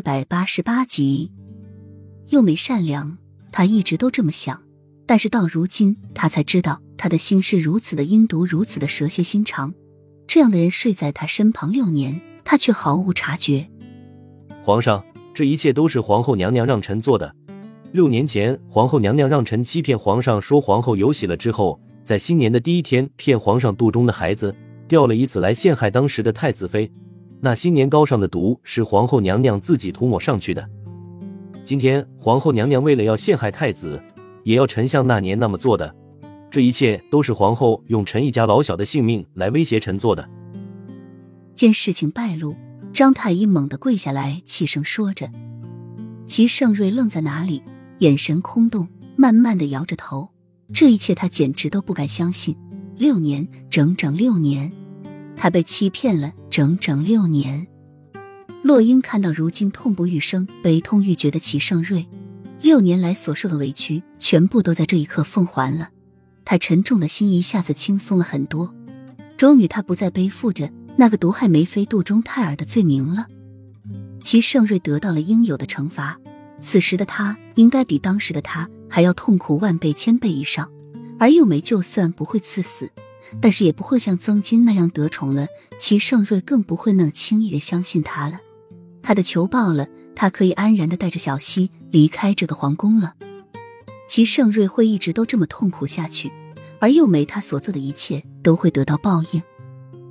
百八十八集。又美善良，他一直都这么想，但是到如今，他才知道他的心是如此的阴毒，如此的蛇蝎心肠。这样的人睡在他身旁六年，他却毫无察觉。皇上，这一切都是皇后娘娘让臣做的。六年前，皇后娘娘让臣欺骗皇上，说皇后有喜了之后，在新年的第一天骗皇上肚中的孩子掉了，以此来陷害当时的太子妃。那新年糕上的毒是皇后娘娘自己涂抹上去的。今天皇后娘娘为了要陷害太子，也要臣像那年那么做的。这一切都是皇后用臣一家老小的性命来威胁臣做的。见事情败露，张太医猛地跪下来，气声说着。齐盛瑞愣在哪里？眼神空洞，慢慢的摇着头。这一切他简直都不敢相信。六年，整整六年，他被欺骗了整整六年。洛英看到如今痛不欲生、悲痛欲绝的齐盛瑞，六年来所受的委屈全部都在这一刻奉还了。他沉重的心一下子轻松了很多。终于，他不再背负着那个毒害梅妃肚中胎儿的罪名了。齐盛瑞得到了应有的惩罚。此时的他应该比当时的他还要痛苦万倍千倍以上，而幼梅就算不会赐死，但是也不会像曾金那样得宠了。齐盛瑞更不会那么轻易的相信他了。他的仇报了，他可以安然的带着小溪离开这个皇宫了。齐盛瑞会一直都这么痛苦下去，而幼梅他所做的一切都会得到报应。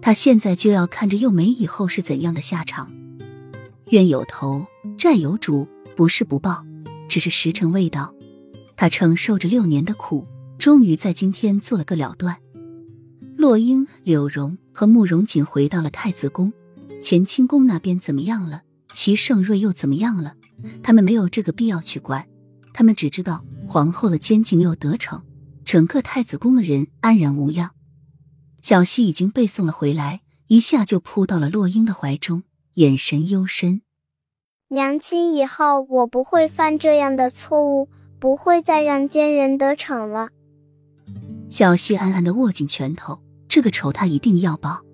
他现在就要看着幼梅以后是怎样的下场。冤有头，债有主。不是不报，只是时辰未到。他承受着六年的苦，终于在今天做了个了断。洛英、柳荣和慕容锦回到了太子宫，乾清宫那边怎么样了？齐盛瑞又怎么样了？他们没有这个必要去管，他们只知道皇后的奸计没有得逞，整个太子宫的人安然无恙。小溪已经被送了回来，一下就扑到了洛英的怀中，眼神幽深。娘亲，以后我不会犯这样的错误，不会再让奸人得逞了。小溪暗暗的握紧拳头，这个仇他一定要报。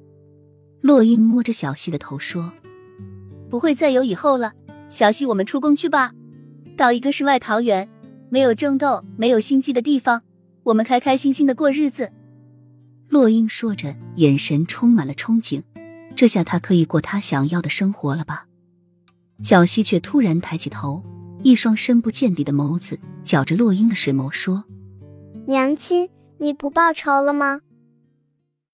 洛英摸着小溪的头说：“不会再有以后了，小溪，我们出宫去吧，到一个世外桃源，没有争斗、没有心机的地方，我们开开心心的过日子。”洛英说着，眼神充满了憧憬。这下他可以过他想要的生活了吧？小溪却突然抬起头，一双深不见底的眸子绞着洛英的水眸，说：“娘亲，你不报仇了吗？”